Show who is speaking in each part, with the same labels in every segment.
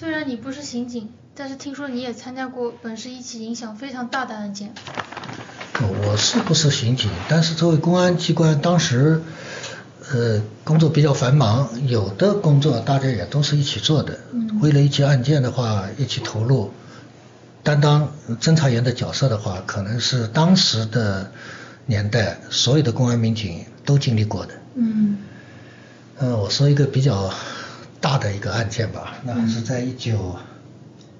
Speaker 1: 虽然你不是刑警，但是听说你也参加过本市一起影响非常大的案件。
Speaker 2: 我是不是刑警？但是作为公安机关，当时呃工作比较繁忙，有的工作大家也都是一起做的。
Speaker 1: 嗯
Speaker 2: 为了一起案件的话，一起投入，担当侦查员的角色的话，可能是当时的年代所有的公安民警都经历过的。
Speaker 1: 嗯
Speaker 2: 嗯，我说一个比较大的一个案件吧，那是在一九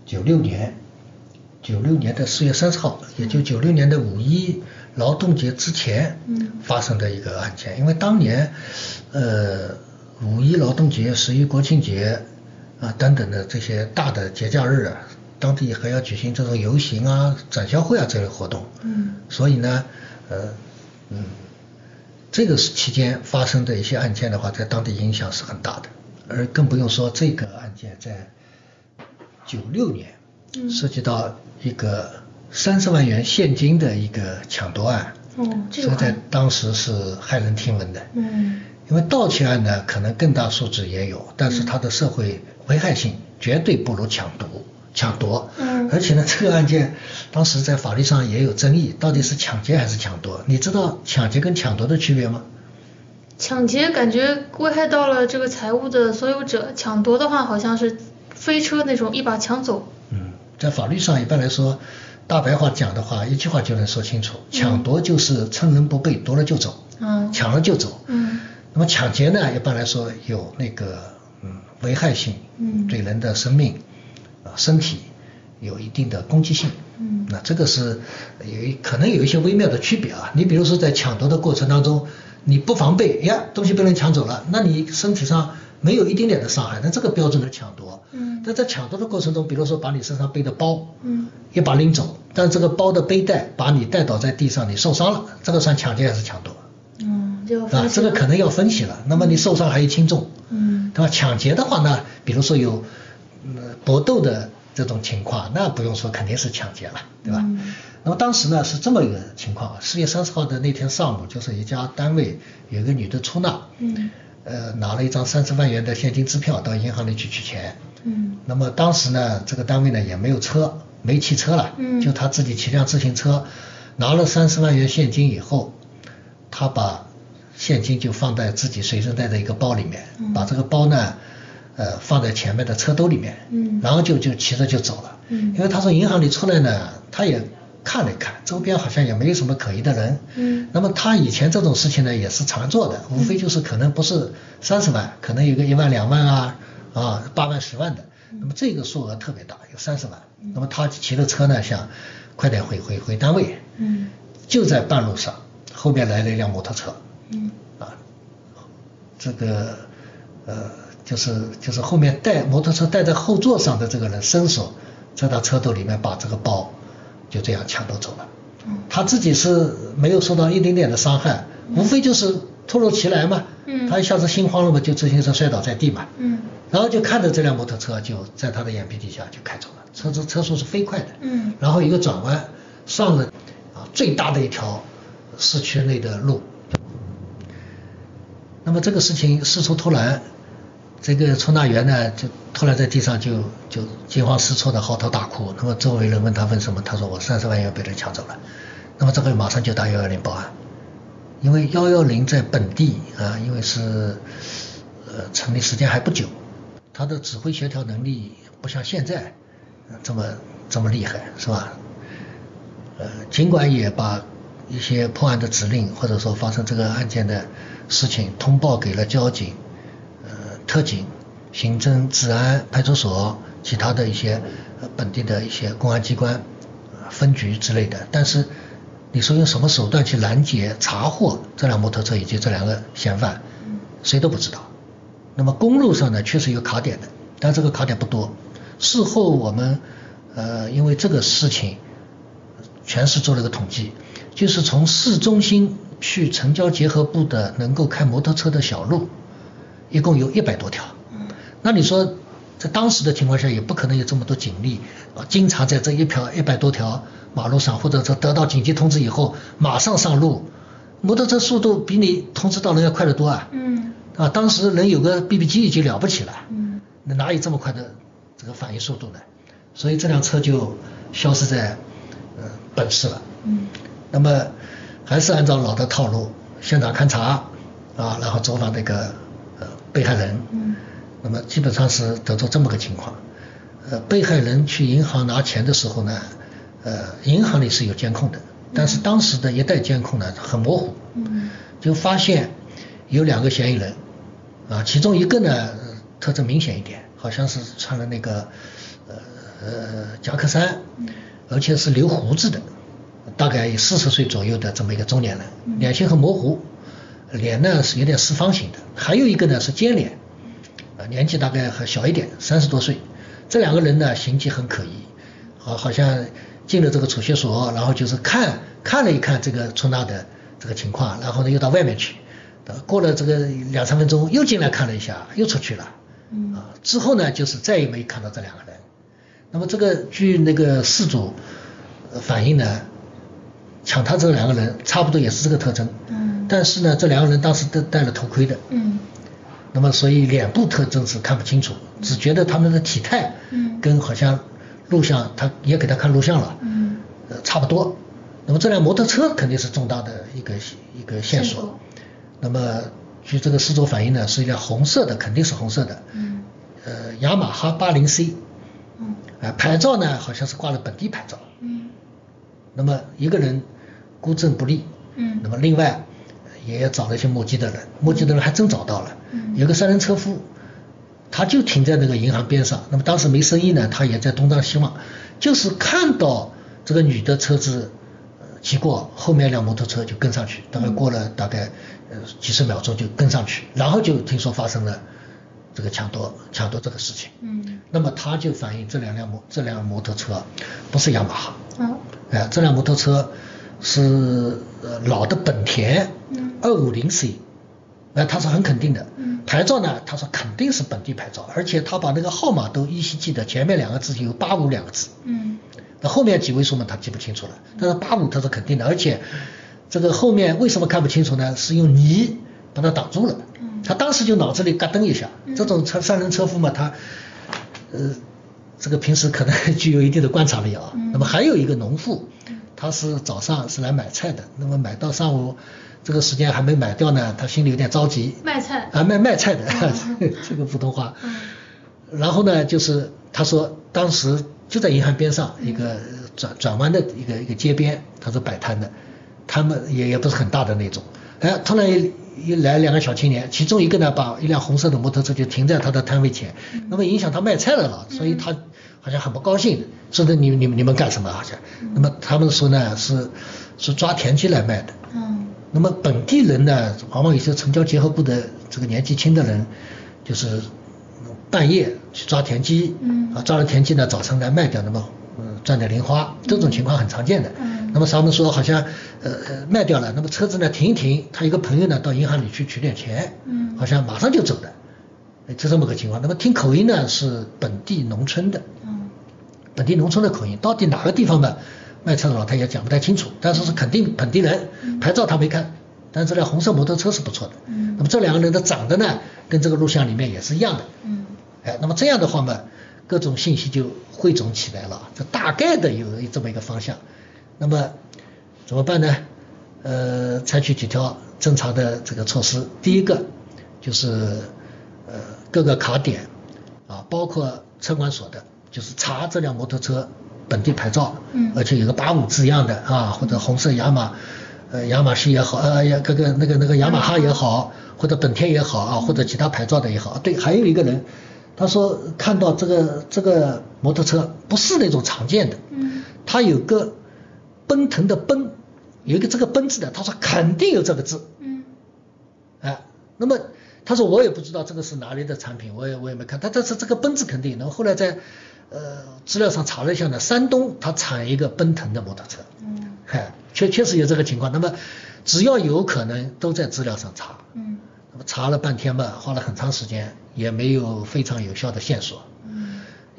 Speaker 2: 九六年，九六年的四月三十号，也就九六年的五一劳动节之前
Speaker 1: 嗯
Speaker 2: 发生的一个案件。因为当年，呃，五一劳动节、十一国庆节啊等等的这些大的节假日啊，当地还要举行这种游行啊、展销会啊这类活动。
Speaker 1: 嗯
Speaker 2: 所以呢，呃，嗯，这个期间发生的一些案件的话，在当地影响是很大的，而更不用说这个案件在九六年
Speaker 1: 嗯
Speaker 2: 涉及到一个三十万元现金的一个抢夺案，
Speaker 1: 哦这个
Speaker 2: 在当时是骇人听闻的。
Speaker 1: 嗯
Speaker 2: 因为盗窃案呢，可能更大数字也有，但是它的社会危害性绝对不如抢夺。抢夺，
Speaker 1: 嗯
Speaker 2: 而且呢，这个案件当时在法律上也有争议，到底是抢劫还是抢夺？你知道抢劫跟抢夺的区别吗？
Speaker 1: 抢劫感觉危害到了这个财物的所有者，抢夺的话好像是飞车那种一把抢走。
Speaker 2: 嗯，在法律上一般来说，大白话讲的话，一句话就能说清楚：抢夺就是趁人不备，夺了就走，
Speaker 1: 嗯
Speaker 2: 抢了就走。
Speaker 1: 嗯
Speaker 2: 那么抢劫呢，一般来说有那个嗯危害性，
Speaker 1: 嗯
Speaker 2: 对人的生命啊身体有一定的攻击性。
Speaker 1: 嗯
Speaker 2: 那这个是有一可能有一些微妙的区别啊。你比如说在抢夺的过程当中，你不防备，呀，东西被人抢走了，那你身体上没有一丁点的伤害，那这个标准的抢夺。
Speaker 1: 嗯
Speaker 2: 但在抢夺的过程中，比如说把你身上背的包，
Speaker 1: 嗯
Speaker 2: 一把拎走，但这个包的背带把你带倒在地上，你受伤了，这个算抢劫还是抢夺？
Speaker 1: 嗯，这个
Speaker 2: 啊这个可能要分析了。那么你受伤还有轻重，
Speaker 1: 嗯
Speaker 2: 对吧？抢劫的话呢，比如说有呃搏斗的这种情况，那不用说肯定是抢劫了，对吧？
Speaker 1: 嗯
Speaker 2: 那么当时呢是这么一个情况，四月三十号的那天上午，就是一家单位有一个女的出纳，
Speaker 1: 嗯。
Speaker 2: 呃，拿了一张三十万元的现金支票到银行里去取钱。
Speaker 1: 嗯。
Speaker 2: 那么当时呢，这个单位呢也没有车，没汽车了，
Speaker 1: 嗯。
Speaker 2: 就他自己骑辆自行车，拿了三十万元现金以后，他把现金就放在自己随身带的一个包里面，
Speaker 1: 嗯。
Speaker 2: 把这个包呢，呃，放在前面的车兜里面，
Speaker 1: 嗯。
Speaker 2: 然后就就骑着就走了，
Speaker 1: 嗯。
Speaker 2: 因为他从银行里出来呢，他也看了看，周边好像也没有什么可疑的人，
Speaker 1: 嗯。
Speaker 2: 那么他以前这种事情呢也是常做的，无非就是可能不是三十万，可能有个一万两万啊啊八万十万的，那么这个数额特别大，有三十万。那么他骑着车呢想快点回回回单位，
Speaker 1: 嗯。
Speaker 2: 就在半路上后面来了一辆摩托车，
Speaker 1: 嗯。
Speaker 2: 啊，这个呃就是就是后面带摩托车带在后座上的这个人伸手在他车头里面把这个包就这样抢夺走了。
Speaker 1: 嗯
Speaker 2: 他自己是没有受到一丁点的伤害，无非就是突如其来嘛，
Speaker 1: 嗯。
Speaker 2: 他一下子心慌了嘛，就自行车摔倒在地嘛，
Speaker 1: 嗯。
Speaker 2: 然后就看着这辆摩托车就在他的眼皮底下就开走了，车子车速是飞快的，
Speaker 1: 嗯。
Speaker 2: 然后一个转弯上了啊最大的一条市区内的路，那么这个事情事出突然，这个出纳员呢就突然在地上就就惊慌失措的嚎啕大哭。那么周围人问他问什么，他说我三十万元被人抢走了。那么这个马上就打幺幺零报案，因为幺幺零在本地啊，因为是呃成立时间还不久，他的指挥协调能力不像现在这么这么厉害，是吧？呃，尽管也把一些破案的指令或者说发生这个案件的事情通报给了交警、特警、刑侦、治安、派出所、其他的一些呃本地的一些公安机关、呃分局之类的，但是你说用什么手段去拦截、查获这辆摩托车以及这两个嫌犯，谁都不知道。那么公路上呢，确实有卡点的，但这个卡点不多。事后我们呃因为这个事情，全市做了个统计，就是从市中心去城郊结合部的能够开摩托车的小路，一共有一百多条。那你说，在当时的情况下，也不可能有这么多警力啊，经常在这一条一百多条马路上，或者说得到紧急通知以后马上上路，摩托车速度比你通知到人要快得多啊。
Speaker 1: 嗯
Speaker 2: 啊，当时人有个 BB 机已经了不起了，
Speaker 1: 嗯
Speaker 2: 那哪有这么快的这个个反应速度呢，所以这辆车就消失在呃本市了。
Speaker 1: 嗯。
Speaker 2: 那么还是按照老的套路，现场勘查啊，然后走访那个呃被害人。
Speaker 1: 嗯。
Speaker 2: 那么基本上是得出这么个情况，呃，被害人去银行拿钱的时候呢，呃，银行里是有监控的，但是当时的一带监控呢很模糊。
Speaker 1: 嗯。
Speaker 2: 就发现有两个嫌疑人，啊，其中一个呢特征明显一点，好像是穿了那个呃呃夹克衫，而且是留胡子的，大概四十岁左右的这么一个中年人，脸型很模糊，脸呢是有点四方形的，还有一个呢是尖脸，啊，年纪大概还小一点，三十多岁，这两个人呢形迹很可疑，好好像进了这个储蓄所，然后就是看看了一看这个春娜的。这个情况，然后呢又到外面去，过了这个两三分钟又进来看了一下，又出去了，啊，之后呢就是再也没看到这两个人。那么这个据那个事主反映呢，抢他这两个人差不多也是这个特征，
Speaker 1: 嗯，
Speaker 2: 但是呢这两个人当时都戴了头盔的，
Speaker 1: 嗯，
Speaker 2: 那么所以脸部特征是看不清楚，只觉得他们的体态，
Speaker 1: 嗯，
Speaker 2: 跟好像录像他也给他看录像了，
Speaker 1: 嗯，
Speaker 2: 呃差不多。那么这辆摩托车肯定是重大的一个一个线索。那么据这个失主反映呢，是一辆红色的，肯定是红色的。
Speaker 1: 嗯。
Speaker 2: 呃，雅马哈八零
Speaker 1: C。嗯。
Speaker 2: 啊，牌照呢好像是挂了本地牌照。
Speaker 1: 嗯。
Speaker 2: 那么一个人孤证不立。
Speaker 1: 嗯。
Speaker 2: 那么另外也找了一些目击的人，目击的人还真找到了。
Speaker 1: 嗯。
Speaker 2: 有个三轮车夫，他就停在那个银行边上。那么当时没生意呢，他也在东张西望，就是看到这个女的车子。骑过后面一辆摩托车就跟上去，大概过了大概呃几十秒钟就跟上去，然后就听说发生了这个抢夺抢夺这个事情。
Speaker 1: 嗯。
Speaker 2: 那么他就反映这两辆摩这辆摩托车不是雅马哈。
Speaker 1: 嗯。
Speaker 2: 哎，这辆摩托车是呃老的本田。
Speaker 1: 嗯。
Speaker 2: 二五零 C，哎，他是很肯定的。
Speaker 1: 嗯。
Speaker 2: 牌照呢，他说肯定是本地牌照，而且他把那个号码都依稀记得，前面两个字有八五两个字。
Speaker 1: 嗯。
Speaker 2: 那后面几位数嘛，他记不清楚了。但是八五他是肯定的，而且这个后面为什么看不清楚呢？是用泥把它挡住了。他当时就脑子里咯噔一下。这种车三轮车夫嘛，他呃这个平时可能 具有一定的观察力啊。那么还有一个农妇，他是早上是来买菜的，那么买到上午这个时间还没买掉呢，他心里有点着急。
Speaker 1: 卖菜。
Speaker 2: 啊，卖卖菜的，这个普通话。然后呢，就是他说当时。就在银行边上一个转转弯的一个一个街边，他是摆摊的，他们也也不是很大的那种。哎，突然一来两个小青年，其中一个呢把一辆红色的摩托车就停在他的摊位前，那么影响他卖菜了了，所以他好像很不高兴，说的你你你们干什么好像？那么他们说呢是是抓田鸡来卖的。
Speaker 1: 嗯。
Speaker 2: 那么本地人呢，往往有些城郊结合部的这个年纪轻的人，就是。半夜去抓田鸡，啊，抓了田鸡呢，早晨来卖掉，那么，嗯，赚点零花，这种情况很常见的。那么他们说好像，呃呃，卖掉了，那么车子呢停一停，他一个朋友呢到银行里去取点钱，嗯好像马上就走的，就这么个情况。那么听口音呢是本地农村的，本地农村的口音，到底哪个地方的卖车的老太爷讲不太清楚，但是是肯定本地人，牌照他没看，但这辆红色摩托车是不错的。那么这两个人的长得呢，跟这个录像里面也是一样的。哎，那么这样的话嘛，各种信息就汇总起来了，这大概的有这么一个方向。那么怎么办呢？呃，采取几条正常的这个措施。第一个就是呃各个卡点啊，包括车管所的，就是查这辆摩托车本地牌照，
Speaker 1: 嗯，
Speaker 2: 而且有个八五字样的啊，或者红色雅马呃雅马逊也好，呃呀各个那个那个雅马哈也好，或者本田也好啊，或者其他牌照的也好。对，还有一个人。他说看到这个这个摩托车不是那种常见的，
Speaker 1: 嗯，
Speaker 2: 他有个奔腾的奔，有一个这个奔字的，他说肯定有这个字，
Speaker 1: 嗯，
Speaker 2: 哎，那么他说我也不知道这个是哪里的产品，我也我也没看，他但是这个奔字肯定，然后后来在呃资料上查了一下呢，山东他产一个奔腾的摩托车，
Speaker 1: 嗯，
Speaker 2: 嗨，确确实有这个情况，那么只要有可能都在资料上查，
Speaker 1: 嗯。
Speaker 2: 那么查了半天吧，花了很长时间，也没有非常有效的线索。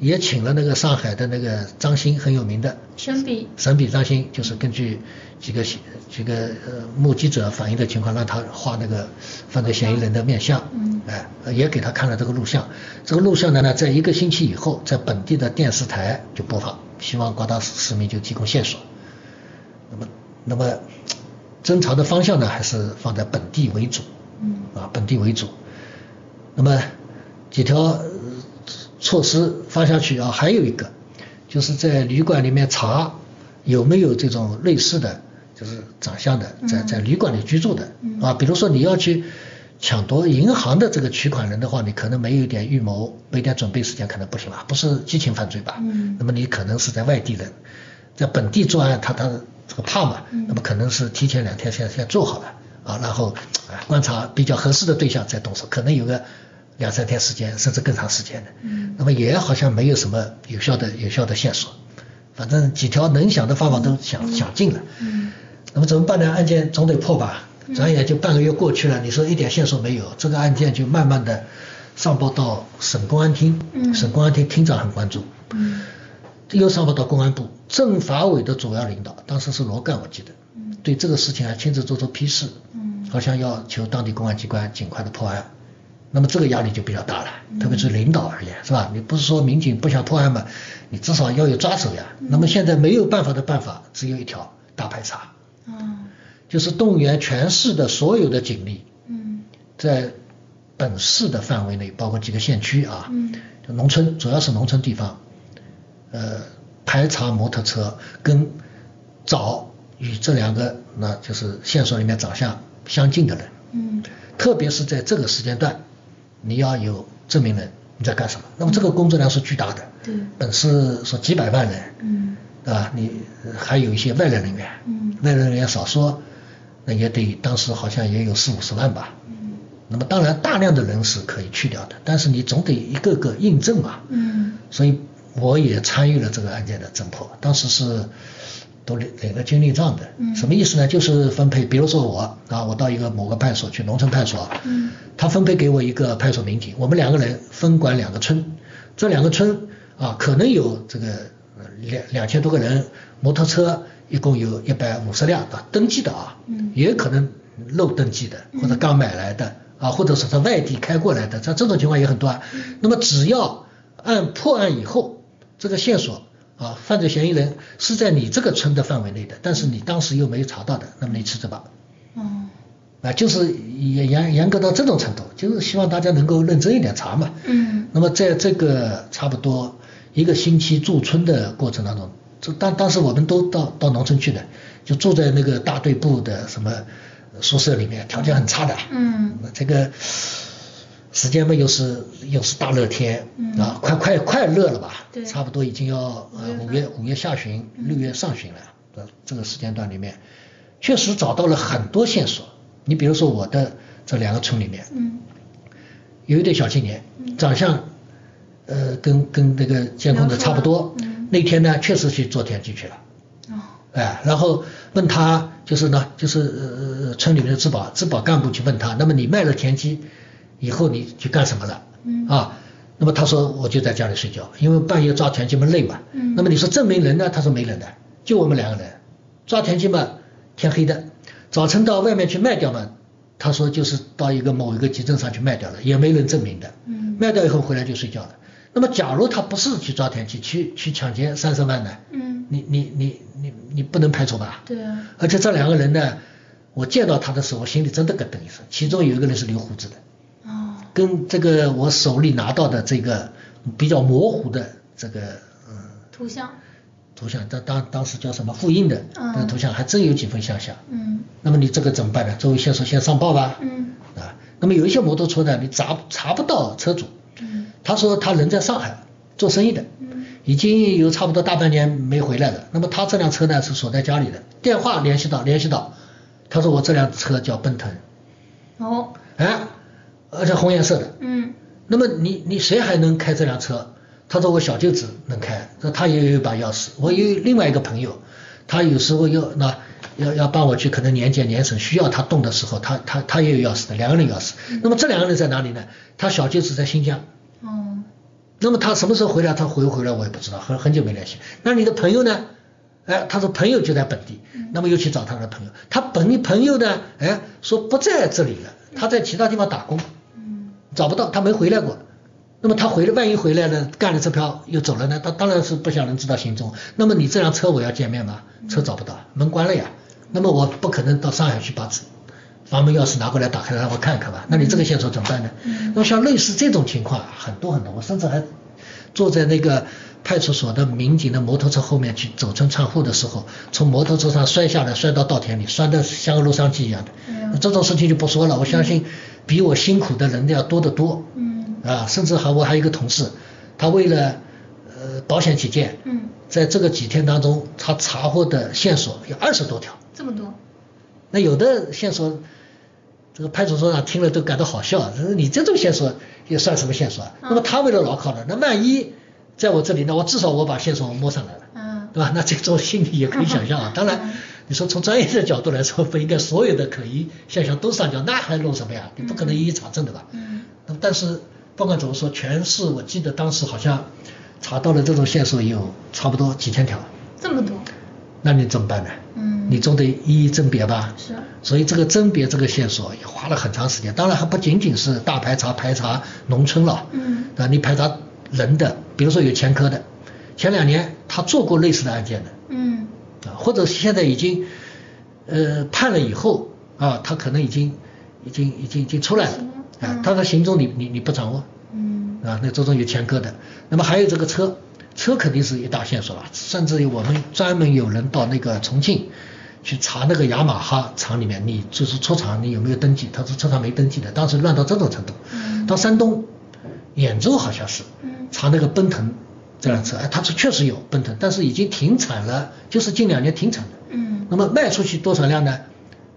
Speaker 1: 嗯。
Speaker 2: 也请了那个上海的那个张欣很有名的
Speaker 1: 神笔
Speaker 2: 神笔张欣，就是根据几个几个呃目击者反映的情况，让他画那个犯罪嫌疑人的面相，
Speaker 1: 嗯
Speaker 2: 哎，也给他看了这个录像。这个录像呢呢，在一个星期以后，在本地的电视台就播放，希望广大市民就提供线索。那么，那么侦查的方向呢，还是放在本地为主，
Speaker 1: 嗯
Speaker 2: 啊，本地为主。那么几条呃措施发下去啊，还有一个就是在旅馆里面查有没有这种类似的，就是长相的，在
Speaker 1: 嗯
Speaker 2: 在旅馆里居住的
Speaker 1: 嗯
Speaker 2: 啊，比如说你要去抢夺银行的这个取款人的话，你可能没有一点预谋，没一点准备时间，可能不行吧？不是激情犯罪吧？
Speaker 1: 嗯
Speaker 2: 那么你可能是在外地人，在本地作案，他他这个怕嘛，
Speaker 1: 嗯
Speaker 2: 那么可能是提前两天先先做好了啊，然后啊观察比较合适的对象再动手，可能有个两三天时间，甚至更长时间的。
Speaker 1: 嗯。
Speaker 2: 那么也好像没有什么有效的有效的线索，反正几条能想的方法都想想尽了。
Speaker 1: 嗯。
Speaker 2: 那么怎么办呢？案件总得破吧？
Speaker 1: 嗯。
Speaker 2: 转眼就半个月过去了，你说一点线索没有，这个案件就慢慢的上报到省公安厅，
Speaker 1: 嗯。
Speaker 2: 省公安厅厅长很关注，
Speaker 1: 嗯。
Speaker 2: 又上报到公安部，政法委的主要领导，当时是罗干，我记得，
Speaker 1: 嗯。
Speaker 2: 对这个事情还亲自做出批示，
Speaker 1: 嗯。
Speaker 2: 好像要求当地公安机关尽快的破案。那么这个压力就比较大了，
Speaker 1: 嗯。
Speaker 2: 特别是领导而言，是吧？你不是说民警不想破案嘛，你至少要有抓手呀。那么现在没有办法的办法只有一条，大排查，
Speaker 1: 哦
Speaker 2: 就是动员全市的所有的警力，
Speaker 1: 嗯。
Speaker 2: 在本市的范围内，包括几个县区啊，
Speaker 1: 嗯。
Speaker 2: 农村，主要是农村地方，呃，排查摩托车跟找与这两个那就是线索里面长相相近的人，
Speaker 1: 嗯。
Speaker 2: 特别是在这个时间段，你要有证明人你在干什么。那么这个工作量是巨大的，
Speaker 1: 对
Speaker 2: 本市说几百万人，
Speaker 1: 嗯
Speaker 2: 对吧？你呃还有一些外来人员，
Speaker 1: 嗯
Speaker 2: 外来人员少说，那也得当时好像也有四五十万吧。
Speaker 1: 嗯
Speaker 2: 那么当然大量的人是可以去掉的，但是你总得一个个印证嘛。
Speaker 1: 嗯
Speaker 2: 所以我也参与了这个案件的侦破，当时是都领领了军令状的。
Speaker 1: 嗯。
Speaker 2: 什么意思呢？就是分配，比如说我啊，我到一个某个派出所去，农村派出所，
Speaker 1: 嗯。
Speaker 2: 他分配给我一个派出所民警，我们两个人分管两个村，这两个村啊，可能有这个呃两两千多个人，摩托车一共有一百五十辆啊，登记的啊，
Speaker 1: 嗯。
Speaker 2: 也可能漏登记的，或者刚买来的啊，或者是在外地开过来的，像这种情况也很多啊。那么只要按破案以后，这个线索啊，犯罪嫌疑人是在你这个村的范围内的，但是你当时又没有查到的，那么你吃这把。
Speaker 1: 哦
Speaker 2: 啊，就是严严严格到这种程度，就是希望大家能够认真一点查嘛。
Speaker 1: 嗯
Speaker 2: 那么在这个差不多一个星期驻村的过程当中，这当当时我们都到到农村去的，就住在那个大队部的什么宿舍里面，条件很差的。
Speaker 1: 嗯
Speaker 2: 这个时间嘛，又是又是大热天、
Speaker 1: 嗯
Speaker 2: 啊，快快快热了吧？
Speaker 1: 对
Speaker 2: 差不多已经要呃
Speaker 1: 五月
Speaker 2: 五月下旬、
Speaker 1: 嗯
Speaker 2: 六月上旬了。呃，这个时间段里面，确实找到了很多线索。你比如说我的这两个村里面，
Speaker 1: 嗯
Speaker 2: 有一对小青年，
Speaker 1: 嗯
Speaker 2: 长相呃跟跟那个监控的差不多。
Speaker 1: 嗯
Speaker 2: 那天呢，确实去做田鸡去了。
Speaker 1: 哦
Speaker 2: 哎，然后问他就是呢，就是呃村里面的治保治保干部去问他，那么你卖了田鸡以后你去干什么了？
Speaker 1: 嗯
Speaker 2: 啊，那么他说我就在家里睡觉，因为半夜抓田鸡嘛累嘛。
Speaker 1: 嗯
Speaker 2: 那么你说证明人呢？他说没人的，就我们两个人抓田鸡嘛，天黑的，早晨到外面去卖掉嘛，他说就是到一个某一个集镇上去卖掉了，也没人证明的。
Speaker 1: 嗯
Speaker 2: 卖掉以后回来就睡觉了。那么假如他不是去抓田鸡，去去抢劫三十万呢？
Speaker 1: 嗯
Speaker 2: 你你你你你不能排除吧？
Speaker 1: 对啊
Speaker 2: 而且这两个人呢，我见到他的时候，我心里真的咯噔一声。其中有一个人是留胡子的，
Speaker 1: 哦
Speaker 2: 跟这个我手里拿到的这个比较模糊的这个嗯
Speaker 1: 图像。
Speaker 2: 图像，当当当时叫什么复印的
Speaker 1: 嗯。
Speaker 2: 那个图像，还真有几分相像。
Speaker 1: 嗯。
Speaker 2: 那么你这个怎么办呢？作为线索先上报吧。
Speaker 1: 嗯。
Speaker 2: 啊，那么有一些摩托车呢，你查查不到车主，
Speaker 1: 嗯。
Speaker 2: 他说他人在上海做生意的，
Speaker 1: 嗯。
Speaker 2: 已经有差不多大半年没回来了。那么他这辆车呢是锁在家里的，电话联系到联系到，他说我这辆车叫奔腾，
Speaker 1: 哦。
Speaker 2: 哎，而且红颜色的。
Speaker 1: 嗯
Speaker 2: 那么你你谁还能开这辆车？他说我小舅子能开，说他也有一把钥匙。我有另外一个朋友，他有时候要那要要帮我去，可能年检年审需要他动的时候，他他他也有钥匙的，两个人钥匙。那么这两个人在哪里呢？他小舅子在新疆，
Speaker 1: 哦
Speaker 2: 那么他什么时候回来？他回不回来我也不知道，很很久没联系。那你的朋友呢？哎，他说朋友就在本地，那么又去找他的朋友。他本地朋友呢？哎，说不在这里了，他在其他地方打工，找不到，他没回来过。那么他回来，万一回来了，干了这票又走了呢？他当然是不想人知道行踪。那么你这辆车我要见面吗？车找不到，门关了呀。那么我不可能到上海去把房门钥匙拿过来打开让我看看吧？那你这个线索怎么办呢？那么像类似这种情况很多很多，我甚至还坐在那个派出所的民警的摩托车后面去走村串户的时候，从摩托车上摔下来，摔到稻田里，摔得像个洛杉矶一样的。这种事情就不说了，我相信比我辛苦的人要多得多。嗯啊，甚至还我还有一个同事，他为了呃保险起见，嗯，在这个几天当中，他查获的线索有二十多条。
Speaker 1: 这么多？
Speaker 2: 那有的线索，这个派出所长听了都感到好笑，说你这种线索也算什么线索啊？那么他为了牢靠的，那万一在我这里，呢我至少我把线索摸上来了，嗯，对吧？那这种心理也可以想象啊。当然，你说从专业的角度来说，不应该所有的可疑现象都上交，那还弄什么呀？你不可能一一查证的吧？嗯。那么但是。不管怎么说，全市我记得当时好像查到了这种线索有差不多几千条。
Speaker 1: 这么多？
Speaker 2: 那你怎么办呢？嗯。你总得一一甄别吧。
Speaker 1: 是。
Speaker 2: 所以这个甄别这个线索也花了很长时间，当然还不仅仅是大排查排查农村了。嗯。啊，你排查人的，比如说有前科的，前两年他做过类似的案件的。嗯。啊，或者现在已经呃判了以后啊，他可能已经已经已经已经出来了。啊，他的行踪你你你不掌握，嗯，啊，那这种有前科的，那么还有这个车，车肯定是一大线索了，甚至于我们专门有人到那个重庆去查那个雅马哈厂里面，你就是出厂你有没有登记？他说车厂没登记的，当时乱到这种程度。嗯。到山东兖州好像是，嗯，查那个奔腾这辆车，哎，他说确实有奔腾，但是已经停产了，就是近两年停产的。嗯。那么卖出去多少辆呢？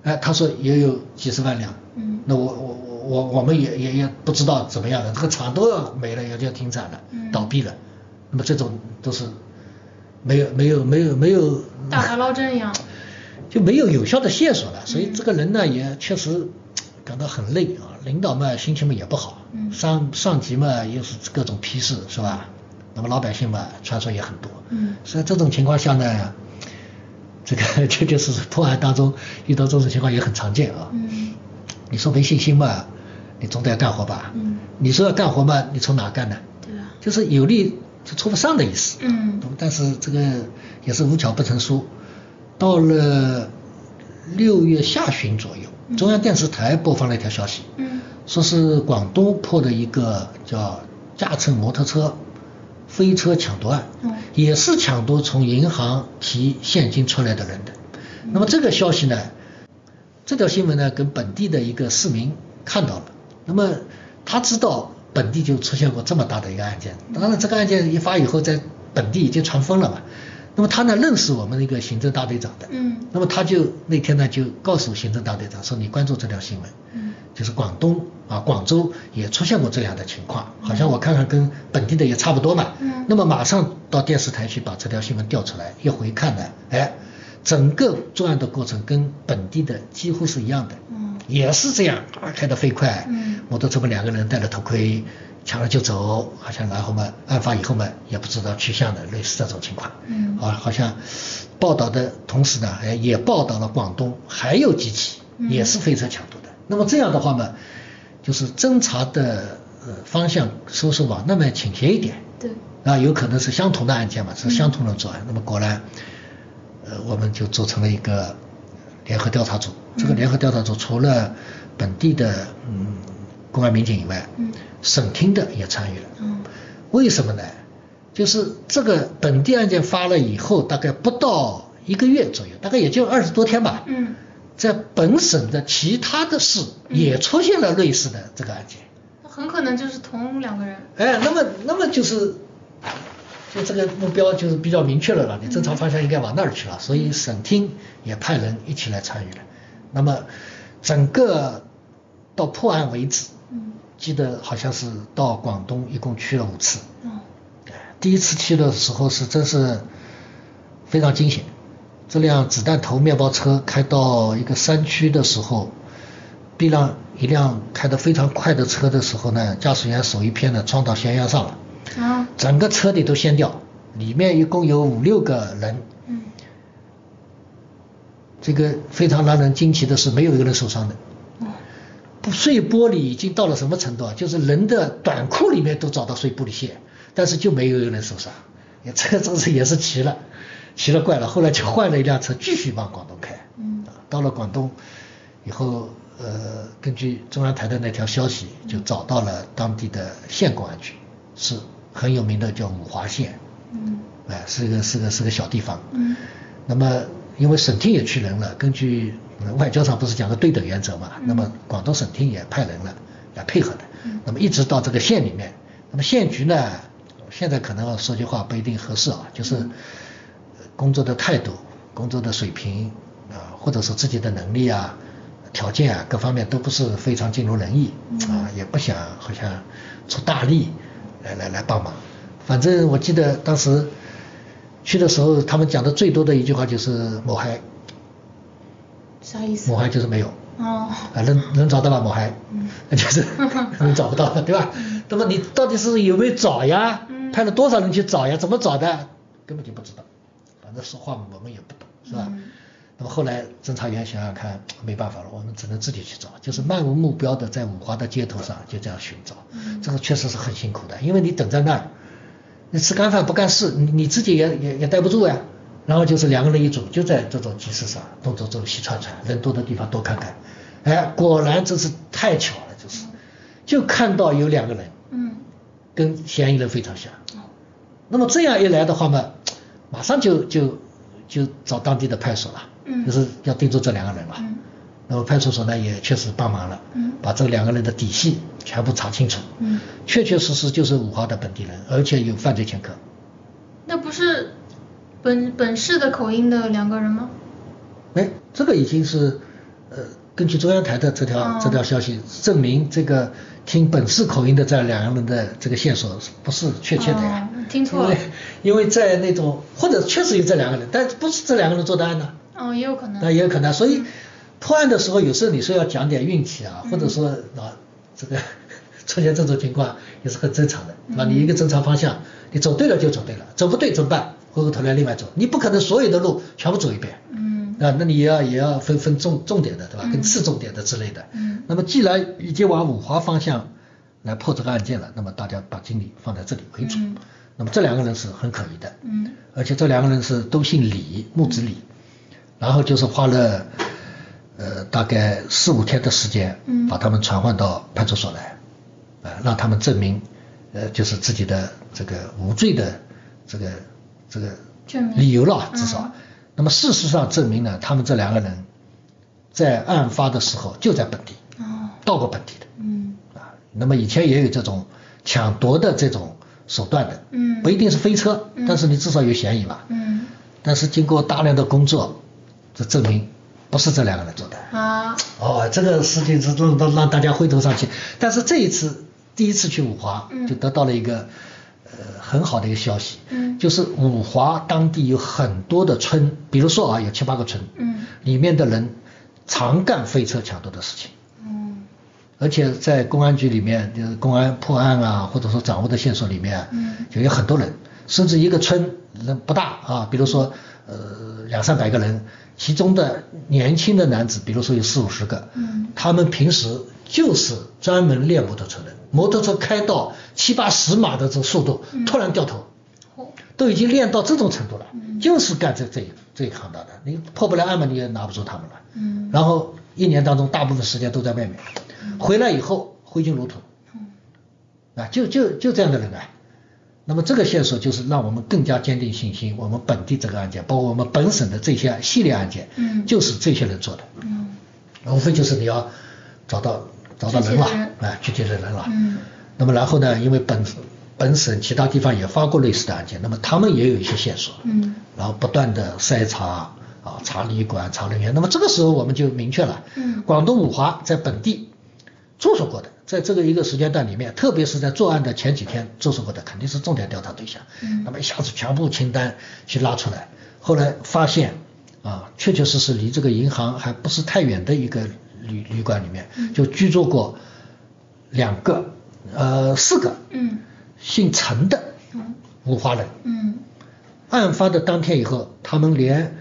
Speaker 2: 哎，他说也有几十万辆。嗯。那我我。我我们也也也不知道怎么样的，这个厂都要没了，也就停产了，倒闭了。那么这种都是没有没有没有没有
Speaker 1: 大海捞针一样，
Speaker 2: 就没有有效的线索了。所以这个人呢也确实感到很累啊，领导嘛心情嘛也不好，上上级嘛又是各种批示是吧？那么老百姓嘛传说也很多，嗯所以这种情况下呢，这个确确实实破案当中遇到这种情况也很常见啊。嗯你说没信心嘛？你总得要干活吧？嗯。你说要干活嘛？你从哪干呢？
Speaker 1: 对啊。
Speaker 2: 就是有力就出不上的意思。嗯。但是这个也是无巧不成书，到了六月下旬左右，中央电视台播放了一条消息，嗯，说是广东破的一个叫驾乘摩托车飞车抢夺案，嗯，也是抢夺从银行提现金出来的人的。那么这个消息呢？这条新闻呢，跟本地的一个市民看到了，那么他知道本地就出现过这么大的一个案件，当然这个案件一发以后，在本地已经传疯了嘛。那么他呢认识我们那个行政大队长的，嗯，那么他就那天呢就告诉行政大队长说，你关注这条新闻，嗯，就是广东啊广州也出现过这样的情况，好像我看看跟本地的也差不多嘛，嗯，那么马上到电视台去把这条新闻调出来，一回看呢，哎。整个作案的过程跟本地的几乎是一样的，嗯，也是这样，开得飞快，嗯，摩托车们两个人戴了头盔，抢了就走，好像然后嘛，案发以后嘛，也不知道去向的，类似这种情况，嗯，啊，好像报道的同时呢，哎，也报道了广东还有几起，也是飞车抢夺的，那么这样的话嘛，就是侦查的呃方向收拾往那么倾斜一点，
Speaker 1: 对，
Speaker 2: 啊，有可能是相同的案件嘛，是相同的作案，那么果然。呃，我们就组成了一个联合调查组。这个联合调查组除了本地的嗯公安民警以外，嗯，省厅的也参与了。嗯，为什么呢？就是这个本地案件发了以后，大概不到一个月左右，大概也就二十多天吧。嗯，在本省的其他的市也出现了类似的这个案件。
Speaker 1: 很可能就是同两个人。
Speaker 2: 哎，那么那么就是。就这个目标就是比较明确了了，你侦查方向应该往那儿去了，所以省厅也派人一起来参与了。那么整个到破案为止，记得好像是到广东一共去了五次。第一次去的时候是真是非常惊险，这辆子弹头面包车开到一个山区的时候，避让一辆开得非常快的车的时候呢，驾驶员手一偏呢撞到悬崖上了。
Speaker 1: 啊，
Speaker 2: 整个车底都掀掉，里面一共有五六个人。
Speaker 1: 嗯，
Speaker 2: 这个非常让人惊奇的是，没有一个人受伤的。
Speaker 1: 哦，
Speaker 2: 碎玻璃已经到了什么程度啊？就是人的短裤里面都找到碎玻璃屑，但是就没有一个人受伤。这个真是也是奇了，奇了怪了。后来就换了一辆车继续往广东开。
Speaker 1: 嗯，
Speaker 2: 到了广东以后，呃，根据中央台的那条消息，就找到了当地的县公安局，是很有名的，叫五华县。
Speaker 1: 嗯，
Speaker 2: 哎，是个是个是个小地方。
Speaker 1: 嗯，
Speaker 2: 那么因为省厅也去人了，根据外交上不是讲个对等原则嘛，那么广东省厅也派人了来配合的。
Speaker 1: 嗯
Speaker 2: 那么一直到这个县里面，那么县局呢，现在可能说句话不一定合适啊，就是呃工作的态度、工作的水平啊，或者说自己的能力啊、条件啊各方面都不是非常尽如人意啊，也不想好像出大力来来来帮忙。反正我记得当时去的时候，他们讲的最多的一句话就是“某嗨”，
Speaker 1: 啥意思？
Speaker 2: 某嗨就是没有。
Speaker 1: 哦，
Speaker 2: 啊，能能找到吧？某嗨，那就是你找不到了，对吧？那么你到底是有没有找呀？派了多少人去找呀？怎么找的？根本就不知道。反正说话我们也不懂，是吧？那么后来侦查员想想看，没办法了，我们只能自己去找，就是漫无目标的在五华的街头上就这样寻找。
Speaker 1: 嗯
Speaker 2: 这个确实是很辛苦的，因为你等在那儿，你吃干饭不干事，你你自己也也也待不住呀。然后就是两个人一组，就在这种集市上东走走西串串，人多的地方多看看。哎，果然真是太巧了，就是就看到有两个人
Speaker 1: 嗯，
Speaker 2: 跟嫌疑人非常像。
Speaker 1: 哦，
Speaker 2: 那么这样一来的话嘛，马上就就就找当地的派出所了，
Speaker 1: 嗯。
Speaker 2: 就是要盯住这两个人嘛。
Speaker 1: 嗯。
Speaker 2: 那么派出所呢也确实帮忙了，
Speaker 1: 嗯。
Speaker 2: 把这两个人的底细全部查清楚，
Speaker 1: 嗯。
Speaker 2: 确确实实就是五华的本地人，而且有犯罪前科。
Speaker 1: 那不是本本市的口音的两个人吗？
Speaker 2: 哎，这个已经是呃，根据中央台的这条、
Speaker 1: 哦。
Speaker 2: 这条消息证明，这个听本市口音的这两个人的这个线索不是确切的呀，
Speaker 1: 哦听错了。
Speaker 2: 因为因为在那种或者确实有这两个人，但不是这两个人做的案呢，
Speaker 1: 哦，也有可能。
Speaker 2: 那也有可能，所以破案的时候有时候你说要讲点运气啊，
Speaker 1: 嗯
Speaker 2: 或者说啊这个 出现这种情况也是很正常的，
Speaker 1: 嗯
Speaker 2: 那、你一个正常方向，你走对了就走对了，走不对怎么办？回过头来另外走，你不可能所有的路全部走一遍。
Speaker 1: 嗯
Speaker 2: 啊，那你也要也要分分重重点的，对吧？
Speaker 1: 嗯
Speaker 2: 跟次重点的之类的。
Speaker 1: 嗯
Speaker 2: 那么既然已经往五华方向来破这个案件了，那么大家把精力放在这里为主。
Speaker 1: 嗯
Speaker 2: 那么这两个人是很可疑的，
Speaker 1: 嗯
Speaker 2: 而且这两个人是都姓李，木子李，然后就是花了呃大概四五天的时间，
Speaker 1: 嗯。
Speaker 2: 把他们传唤到派出所来，呃，让他们证明呃就是自己的这个无罪的这个这个理由了，至少。
Speaker 1: 嗯
Speaker 2: 那么事实上证明呢，他们这两个人在案发的时候就在本地，
Speaker 1: 哦。
Speaker 2: 到过本地的。
Speaker 1: 嗯。
Speaker 2: 啊。那么以前也有这种抢夺的这种手段的，
Speaker 1: 嗯。
Speaker 2: 不一定是飞车，
Speaker 1: 嗯。
Speaker 2: 但是你至少有嫌疑嘛。
Speaker 1: 嗯。
Speaker 2: 但是经过大量的工作，这证明不是这两个人做的。
Speaker 1: 啊
Speaker 2: 哦，这个事情是让让让大家灰头丧气。但是这一次第一次去五华，
Speaker 1: 嗯
Speaker 2: 就得到了一个呃很好的一个消息，
Speaker 1: 嗯
Speaker 2: 就是五华当地有很多的村，比如说啊有七八个村，
Speaker 1: 嗯
Speaker 2: 里面的人常干飞车抢夺的事情。
Speaker 1: 嗯
Speaker 2: 而且在公安局里面，就是公安破案啊，或者说掌握的线索里面，
Speaker 1: 嗯
Speaker 2: 就有很多人，甚至一个村人不大啊，比如说呃两三百个人，其中的年轻的男子，比如说有四五十个，
Speaker 1: 嗯。
Speaker 2: 他们平时就是专门练摩托车的，摩托车开到七八十码的这速度，
Speaker 1: 嗯。
Speaker 2: 突然掉头，
Speaker 1: 哦。
Speaker 2: 都已经练到这种程度了，
Speaker 1: 嗯。
Speaker 2: 就是干这这一这一行当的，你破不了案嘛，你也拿不住他们了。
Speaker 1: 嗯。
Speaker 2: 然后一年当中大部分时间都在外面，回来以后挥金如土，
Speaker 1: 嗯。
Speaker 2: 啊，就就就这样的人啊。那么这个线索就是让我们更加坚定信心，我们本地这个案件，包括我们本省的这些系列案件，
Speaker 1: 嗯。
Speaker 2: 就是这些人做的，
Speaker 1: 嗯。
Speaker 2: 无非就是你要找到找到人了
Speaker 1: 具体的人，
Speaker 2: 啊，具体的人了。
Speaker 1: 嗯。
Speaker 2: 那么然后呢，因为本本省其他地方也发过类似的案件，那么他们也有一些线索，
Speaker 1: 嗯。
Speaker 2: 然后不断的筛查啊，查旅馆、查人员。那么这个时候我们就明确了，
Speaker 1: 嗯。
Speaker 2: 广东五华在本地住宿过的，在这个一个时间段里面，特别是在作案的前几天做出过的，肯定是重点调查对象。
Speaker 1: 嗯
Speaker 2: 那么一下子全部清单去拉出来，后来发现啊，确确实实离这个银行还不是太远的一个旅旅馆里面，
Speaker 1: 嗯
Speaker 2: 就居住过两个呃四个。
Speaker 1: 嗯
Speaker 2: 姓陈的
Speaker 1: 嗯
Speaker 2: 五华人。
Speaker 1: 嗯
Speaker 2: 案发的当天以后，他们连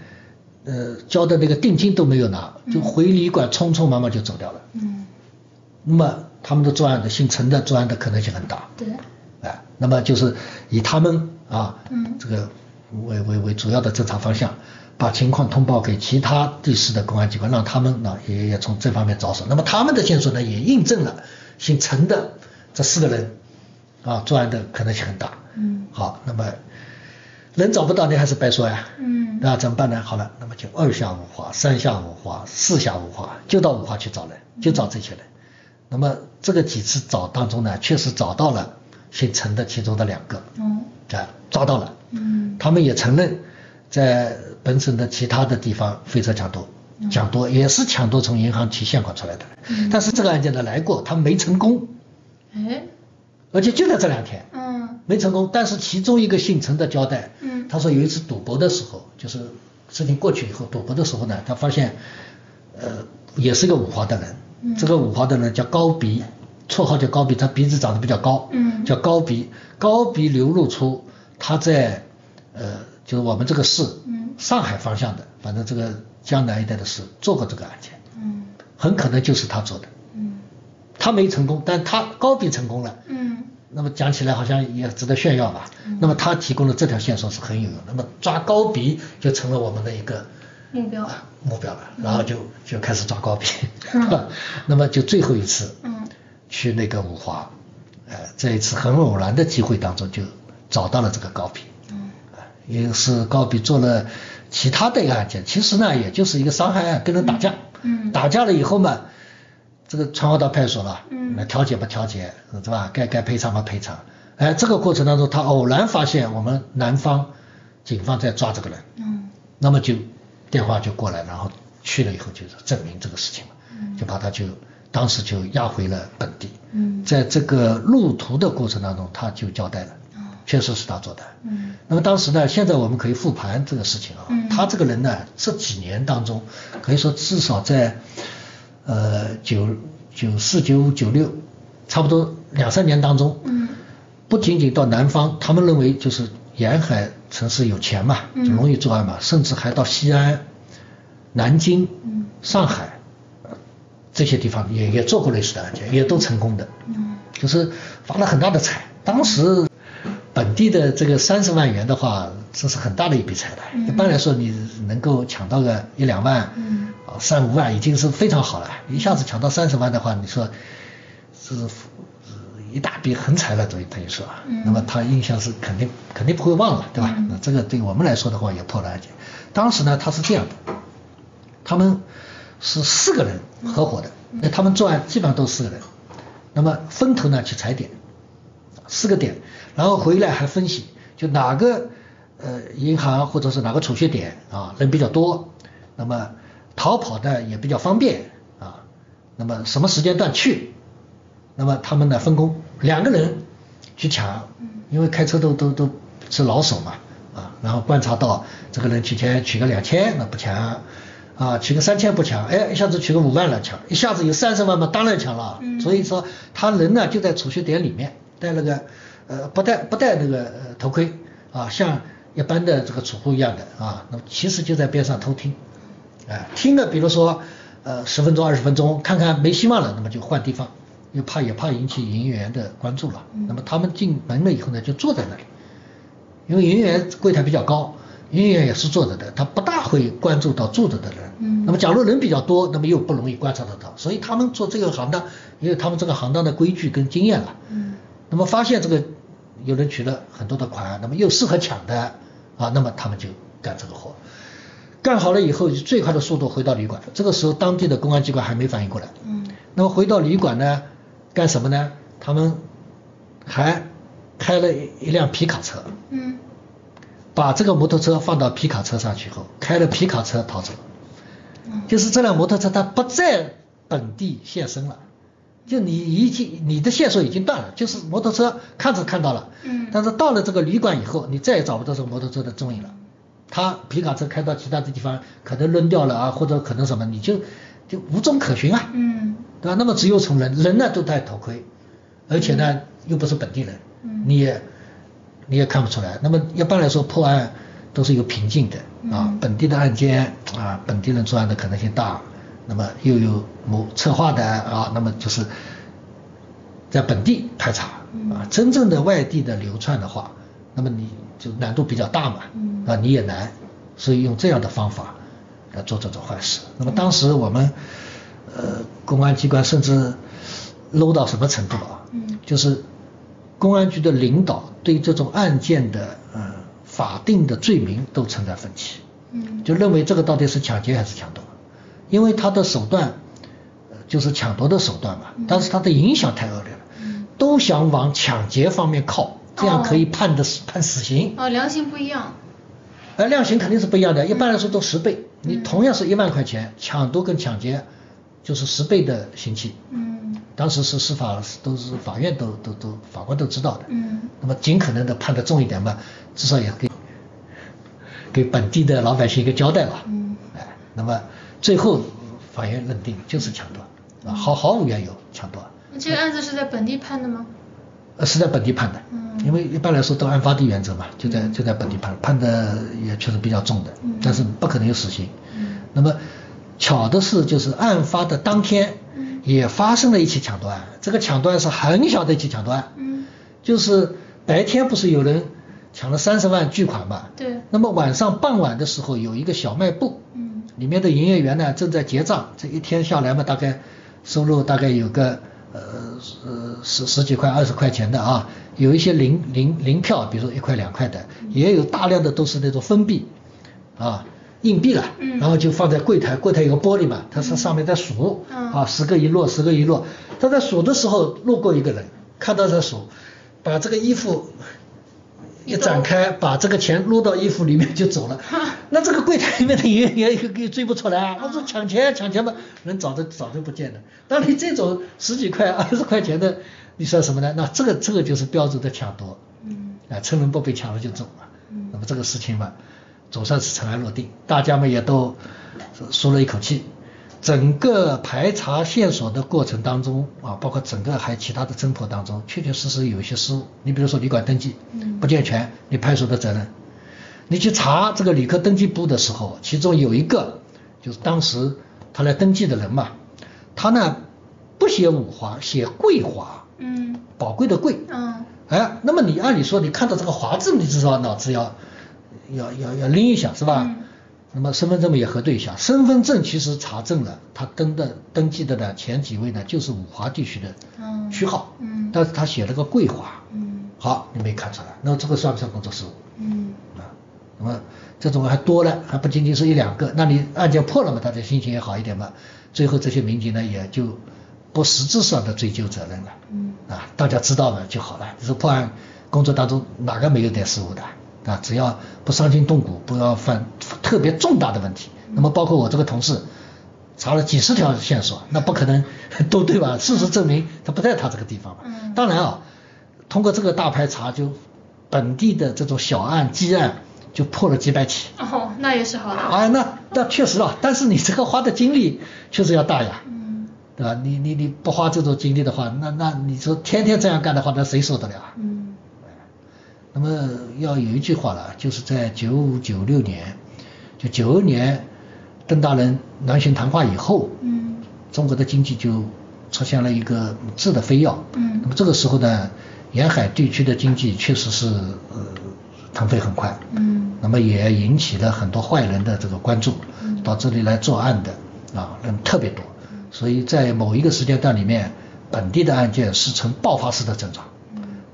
Speaker 2: 呃交的那个定金都没有拿，就回旅馆匆匆忙忙就走掉了。
Speaker 1: 嗯，
Speaker 2: 那么他们的作案的姓陈的作案的可能性很大。
Speaker 1: 对，
Speaker 2: 哎，那么就是以他们啊，
Speaker 1: 嗯
Speaker 2: 这个为为为主要的侦查方向，把情况通报给其他地市的公安机关，让他们呢也也从这方面着手。那么他们的线索呢也印证了姓陈的这四个人啊作案的可能性很大。
Speaker 1: 嗯
Speaker 2: 好，那么人找不到，你还是白说呀。
Speaker 1: 嗯
Speaker 2: 那怎么办呢？好了，那么就二下五华、三下五华、四下五华，就到五华去找人，就找这些人。那么这个几次找当中呢，确实找到了姓陈的其中的两个，
Speaker 1: 嗯
Speaker 2: 啊，抓到了。
Speaker 1: 嗯。
Speaker 2: 他们也承认，在本省的其他的地方非车抢夺，抢夺也是抢夺从银行提现款出来的。
Speaker 1: 嗯。
Speaker 2: 但是这个案件呢来过，他们没成功，
Speaker 1: 哎。
Speaker 2: 而且就在这两天。
Speaker 1: 嗯。
Speaker 2: 没成功，但是其中一个姓陈的交代，
Speaker 1: 嗯。
Speaker 2: 他说有一次赌博的时候，就是事情过去以后，赌博的时候呢，他发现，呃，也是个五华的人，
Speaker 1: 嗯。
Speaker 2: 这个五华的人叫高鼻，绰号叫高鼻，他鼻子长得比较高，
Speaker 1: 嗯。
Speaker 2: 叫高鼻，高鼻流露出他在，呃，就是我们这个市，
Speaker 1: 嗯。
Speaker 2: 上海方向的，反正这个江南一带的市做过这个案件，
Speaker 1: 嗯。
Speaker 2: 很可能就是他做的，
Speaker 1: 嗯。
Speaker 2: 他没成功，但他高鼻成功了，
Speaker 1: 嗯。
Speaker 2: 那么讲起来好像也值得炫耀吧。那么他提供的这条线索是很有用，那么抓高鼻就成了我们的一个
Speaker 1: 目标
Speaker 2: 啊目标了，然后就就开始抓高鼻
Speaker 1: 嗯，
Speaker 2: 那么就最后一次
Speaker 1: 嗯
Speaker 2: 去那个五华，呃，在一次很偶然的机会当中就找到了这个高比，
Speaker 1: 嗯。
Speaker 2: 啊，也是高比做了其他的一个案件，其实呢也就是一个伤害案，跟人打架，
Speaker 1: 嗯。
Speaker 2: 打架了以后嘛，这个传唤到派出所了，
Speaker 1: 嗯。
Speaker 2: 那调解不调解，是吧？该该赔偿不赔偿，哎，这个过程当中他偶然发现我们南方警方在抓这个人，
Speaker 1: 嗯。
Speaker 2: 那么就电话就过来，然后去了以后就是证明这个事情嘛，
Speaker 1: 嗯。
Speaker 2: 就把他就当时就押回了本地，
Speaker 1: 嗯。
Speaker 2: 在这个路途的过程当中他就交代了，
Speaker 1: 哦。
Speaker 2: 确实是他做的。
Speaker 1: 嗯。
Speaker 2: 那么当时呢，现在我们可以复盘这个事情啊，
Speaker 1: 嗯。
Speaker 2: 他这个人呢，这几年当中，可以说至少在呃九九四九五九六，差不多两三年当中，
Speaker 1: 嗯。
Speaker 2: 不仅仅到南方，他们认为就是沿海城市有钱嘛，
Speaker 1: 嗯。
Speaker 2: 就容易作案嘛，甚至还到西安、南京、
Speaker 1: 嗯。
Speaker 2: 上海、呃这些地方也也做过类似的案件，也都成功的。
Speaker 1: 嗯
Speaker 2: 就是发了很大的财。当时本地的这个三十万元的话，这是很大的一笔财的。
Speaker 1: 嗯
Speaker 2: 一般来说，你能够抢到个一两万，三五万已经是非常好了。一下子抢到三十万的话，你说是是一大笔横财了，等于等于说。
Speaker 1: 嗯
Speaker 2: 那么他印象是肯定肯定不会忘了，对吧？
Speaker 1: 嗯
Speaker 2: 那这个对我们来说的话，也破了案件。当时呢，他是这样的，他们是四个人合伙的，那他们作案基本上都是四个人，那么分头呢去踩点，四个点，然后回来还分析，就哪个呃银行或者是哪个储蓄点啊人比较多，那么逃跑呢也比较方便啊，那么什么时间段去，那么他们呢分工，两个人去抢，因为开车都都都是老手嘛，啊，然后观察到这个人取钱取个两千那不抢，啊，取个三千不抢，哎，一下子取个五万了抢，一下子有三十万嘛，当然抢了。
Speaker 1: 嗯
Speaker 2: 所以说他人呢就在储蓄点里面戴了个呃不戴不戴那个呃头盔啊，像一般的这个储户一样的啊，那么其实就在边上偷听，哎，听了比如说呃十分钟二十分钟，看看没希望了，那么就换地方，又怕也怕引起营业员的关注了。
Speaker 1: 嗯
Speaker 2: 那么他们进门了以后呢，就坐在那里。因为营业员柜台比较高，营业员也是坐着的，他不大会关注到坐着的人。
Speaker 1: 嗯
Speaker 2: 那么假如人比较多，那么又不容易观察得到，所以他们做这个行当，也有他们这个行当的规矩跟经验了。
Speaker 1: 嗯
Speaker 2: 那么发现这个有人取了很多的款，那么又适合抢的啊，那么他们就干这个活。干好了以后，以最快的速度回到旅馆。这个时候，当地的公安机关还没反应过来。
Speaker 1: 嗯
Speaker 2: 那么回到旅馆呢，干什么呢？他们还开了一一辆皮卡车，
Speaker 1: 嗯
Speaker 2: 把这个摩托车放到皮卡车上去后，开了皮卡车逃走。
Speaker 1: 嗯。
Speaker 2: 就是这辆摩托车它不在本地现身了，就你已经你的线索已经断了，就是摩托车看着看到了，
Speaker 1: 嗯。
Speaker 2: 但是到了这个旅馆以后，你再也找不到这个摩托车的踪影了。他皮卡车开到其他的地方，可能扔掉了啊，或者可能什么，你就就无踪可寻啊，
Speaker 1: 嗯。
Speaker 2: 对吧？那么只有从人，人呢都戴头盔，而且呢又不是本地人，你也你也看不出来。那么一般来说破案都是有瓶颈的啊，本地的案件啊，本地人作案的可能性大，那么又有某策划的啊，那么就是在本地排查啊，真正的外地的流窜的话，那么你就难度比较大嘛，啊你也难，所以用这样的方法来做这种坏事。那么当时我们呃公安机关甚至 low 到什么程度啊？就是公安局的领导对这种案件的呃法定的罪名都存在分歧，嗯。就认为这个到底是抢劫还是抢夺，因为他的手段就是抢夺的手段嘛，但是他的影响太恶劣了，都想往抢劫方面靠，这样可以判的判死刑。
Speaker 1: 哦，量刑不一样。
Speaker 2: 而量刑肯定是不一样的，一般来说都十倍，你同样是一万块钱，抢夺跟抢劫就是十倍的刑期。
Speaker 1: 嗯。
Speaker 2: 当时是司法都是法院都都都法官都知道的。
Speaker 1: 嗯。
Speaker 2: 那么尽可能的判得重一点嘛，至少也给给本地的老百姓一个交代吧。
Speaker 1: 嗯。
Speaker 2: 哎，那么最后法院认定就是抢夺，啊，毫毫无缘由抢夺。
Speaker 1: 那这个案子是在本地判的吗？
Speaker 2: 呃，是在本地判的。
Speaker 1: 嗯。
Speaker 2: 因为一般来说都案发地原则嘛，就在就在本地判，判的也确实比较重的，但是不可能有死刑。那么巧的是，就是案发的当天，也发生了一起抢夺案，这个抢夺案是很小的一起抢夺案，就是白天不是有人抢了三十万巨款嘛？
Speaker 1: 对。
Speaker 2: 那么晚上傍晚的时候，有一个小卖部，嗯里面的营业员呢正在结账，这一天下来嘛，大概收入大概有个呃呃十十几块二十块钱的啊。有一些零零零票，比如说一块两块的，也有大量的都是那种封闭，啊，硬币了，然后就放在柜台，柜台有个玻璃嘛，他是上面在数，啊，十个一摞，十个一摞，他在数的时候路过一个人，看到他数，把这个衣服一展开，把这个钱撸到衣服里面就走了，那这个柜台里面的营业员也追不出来啊，他说抢钱抢钱嘛，人早就早就不见了，当你这种十几块二十块钱的。你说什么呢？那这个这个就是标准的抢夺，
Speaker 1: 嗯，
Speaker 2: 啊，趁人不备抢了就走了，嗯，那么这个事情嘛，总算是尘埃落定，大家们也都舒了一口气。整个排查线索的过程当中啊，包括整个还其他的侦破当中，确确实实有一些失误。你比如说旅馆登记不健全，你派出所的责任。你去查这个旅客登记簿的时候，其中有一个就是当时他来登记的人嘛，他呢不写五华，写桂华。
Speaker 1: 嗯，
Speaker 2: 宝贵的贵，
Speaker 1: 嗯，
Speaker 2: 哎，那么你按理说你看到这个华字，你至少脑子要要要要拎一下是吧？
Speaker 1: 嗯。
Speaker 2: 那么身份证也核对一下，身份证其实查证了，他登的登记的呢前几位呢就是五华地区的区号，
Speaker 1: 嗯，
Speaker 2: 但是他写了个桂华，
Speaker 1: 嗯，
Speaker 2: 好，你没看出来，那这个算不算工作失误？
Speaker 1: 嗯，
Speaker 2: 啊，那么这种还多了，还不仅仅是一两个，那你案件破了嘛，大家心情也好一点嘛，最后这些民警呢也就。不实质上的追究责任了，
Speaker 1: 嗯，
Speaker 2: 啊，大家知道了就好了。你说破案工作当中哪个没有点失误的啊？只要不伤筋动骨，不要犯特别重大的问题。那么包括我这个同事查了几十条线索，那不可能都对吧？事实证明他不在他这个地方嘛。
Speaker 1: 嗯。
Speaker 2: 当然啊，通过这个大排查，就本地的这种小案、积案就破了几百起。
Speaker 1: 哦，那也是好的。
Speaker 2: 哎，那那确实啊，但是你这个花的精力确实要大呀。对吧？你你你不花这种精力的话，那那你说天天这样干的话，那谁受得了啊？
Speaker 1: 嗯。
Speaker 2: 那么要有一句话了，就是在九五九六年，就九二年邓大人南巡谈话以后，
Speaker 1: 嗯，
Speaker 2: 中国的经济就出现了一个质的飞跃。
Speaker 1: 嗯。
Speaker 2: 那么这个时候呢，沿海地区的经济确实是呃腾飞很快。
Speaker 1: 嗯。
Speaker 2: 那么也引起了很多坏人的这个关注，嗯到这里来作案的啊人特别多。所以在某一个时间段里面，本地的案件是呈爆发式的增长。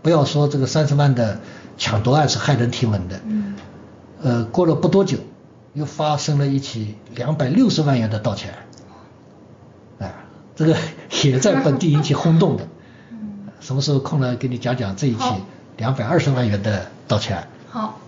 Speaker 2: 不要说这个三十万的抢夺案是骇人听闻的。呃，过了不多久，又发生了一起两百六十万元的盗窃案。啊，这个也在本地引起轰动的。什么时候空了给你讲讲这一起两百二十万元的盗窃案？
Speaker 1: 好。